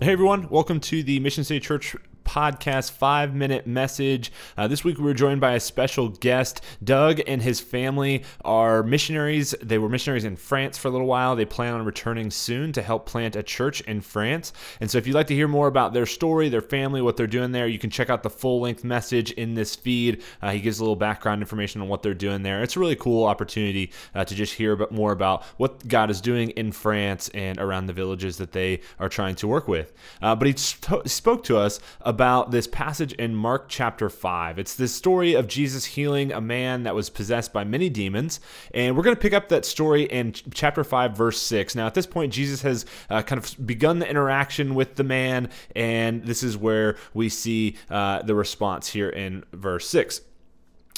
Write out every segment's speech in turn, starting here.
Hey everyone, welcome to the Mission City Church podcast five minute message. Uh, this week we were joined by a special guest. Doug and his family are missionaries. They were missionaries in France for a little while. They plan on returning soon to help plant a church in France. And so if you'd like to hear more about their story, their family, what they're doing there, you can check out the full length message in this feed. Uh, he gives a little background information on what they're doing there. It's a really cool opportunity uh, to just hear a bit more about what God is doing in France and around the villages that they are trying to work with. Uh, but he sp- spoke to us about about this passage in Mark chapter 5. It's this story of Jesus healing a man that was possessed by many demons. And we're going to pick up that story in chapter 5, verse 6. Now, at this point, Jesus has uh, kind of begun the interaction with the man. And this is where we see uh, the response here in verse 6.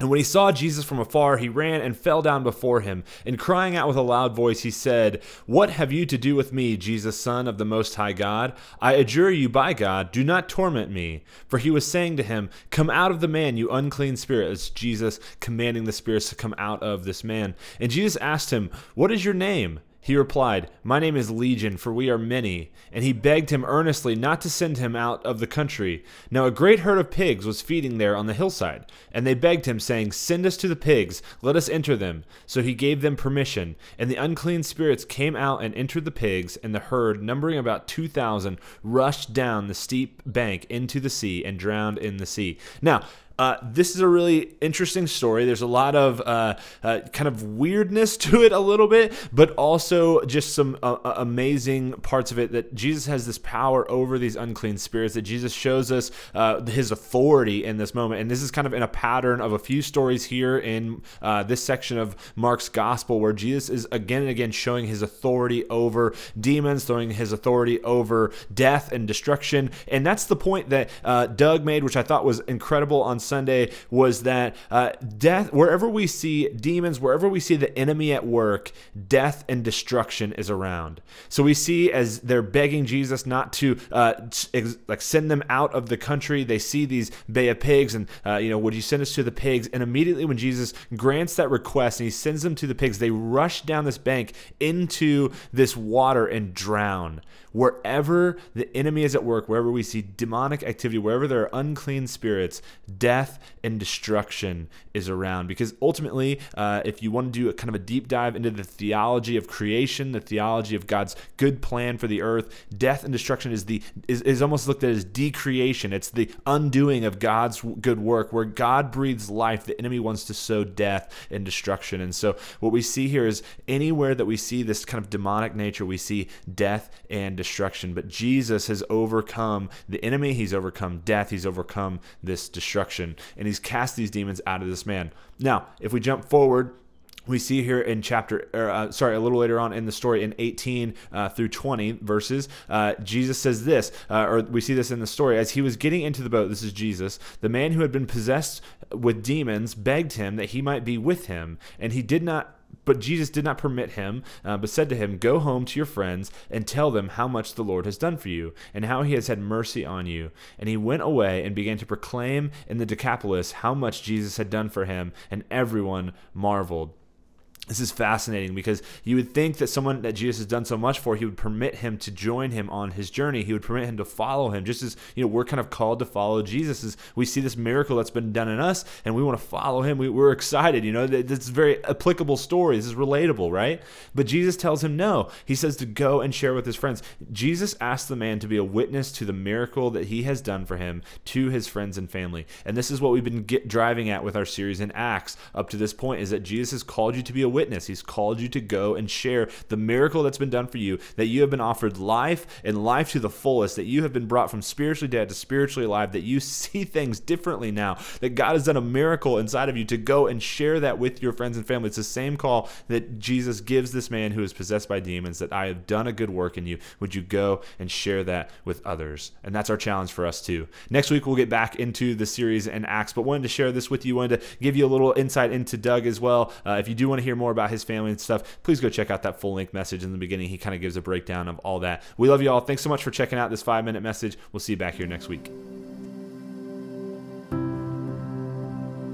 And when he saw Jesus from afar, he ran and fell down before him. And crying out with a loud voice, he said, What have you to do with me, Jesus, Son of the Most High God? I adjure you by God, do not torment me. For he was saying to him, Come out of the man, you unclean spirit. It's Jesus commanding the spirits to come out of this man. And Jesus asked him, What is your name? He replied, My name is Legion, for we are many. And he begged him earnestly not to send him out of the country. Now a great herd of pigs was feeding there on the hillside. And they begged him, saying, Send us to the pigs, let us enter them. So he gave them permission. And the unclean spirits came out and entered the pigs, and the herd, numbering about two thousand, rushed down the steep bank into the sea and drowned in the sea. Now, uh, this is a really interesting story. There's a lot of uh, uh, kind of weirdness to it, a little bit, but also just some uh, uh, amazing parts of it that Jesus has this power over these unclean spirits, that Jesus shows us uh, his authority in this moment. And this is kind of in a pattern of a few stories here in this section of Mark's gospel where Jesus is again and again showing his authority over demons, throwing his authority over death and destruction. And that's the point that Doug made, which I thought was incredible on Sunday was that uh, death, wherever we see demons, wherever we see the enemy at work, death and destruction is around. So we see as they're begging Jesus not to uh, ex- like send them out of the country. They see these bay of pigs, and uh, you know, would you send us to the pigs? And immediately when Jesus grants that request and he sends them to the pigs, they rush down this bank into this water and drown wherever the enemy is at work, wherever we see demonic activity, wherever there are unclean spirits, death and destruction is around. Because ultimately, uh, if you want to do a kind of a deep dive into the theology of creation, the theology of God's good plan for the earth, death and destruction is the is, is almost looked at as decreation. It's the undoing of God's good work. Where God breathes life, the enemy wants to sow death and destruction. And so what we see here is anywhere that we see this kind of demonic nature, we see death and destruction. But Jesus has overcome the enemy, he's overcome death, he's overcome this destruction, and he's cast these demons out of this man. Now, if we jump forward, we see here in chapter, uh, sorry, a little later on in the story in 18 uh, through 20 verses, uh, Jesus says this, uh, or we see this in the story. As he was getting into the boat, this is Jesus, the man who had been possessed with demons begged him that he might be with him, and he did not but Jesus did not permit him, uh, but said to him, Go home to your friends and tell them how much the Lord has done for you, and how he has had mercy on you. And he went away and began to proclaim in the Decapolis how much Jesus had done for him, and everyone marveled this is fascinating because you would think that someone that Jesus has done so much for, he would permit him to join him on his journey. He would permit him to follow him, just as you know we're kind of called to follow Jesus. As we see this miracle that's been done in us, and we want to follow him. We, are excited. You know, it's a very applicable story. This is relatable, right? But Jesus tells him no. He says to go and share with his friends. Jesus asked the man to be a witness to the miracle that he has done for him to his friends and family. And this is what we've been get, driving at with our series in Acts up to this point: is that Jesus has called you to be a witness. He's called you to go and share the miracle that's been done for you, that you have been offered life and life to the fullest, that you have been brought from spiritually dead to spiritually alive, that you see things differently now, that God has done a miracle inside of you to go and share that with your friends and family. It's the same call that Jesus gives this man who is possessed by demons that I have done a good work in you. Would you go and share that with others? And that's our challenge for us too. Next week, we'll get back into the series in Acts, but wanted to share this with you, wanted to give you a little insight into Doug as well. Uh, if you do want to hear more about his family and stuff, please go check out that full length message in the beginning. He kind of gives a breakdown of all that. We love you all. Thanks so much for checking out this five minute message. We'll see you back here next week.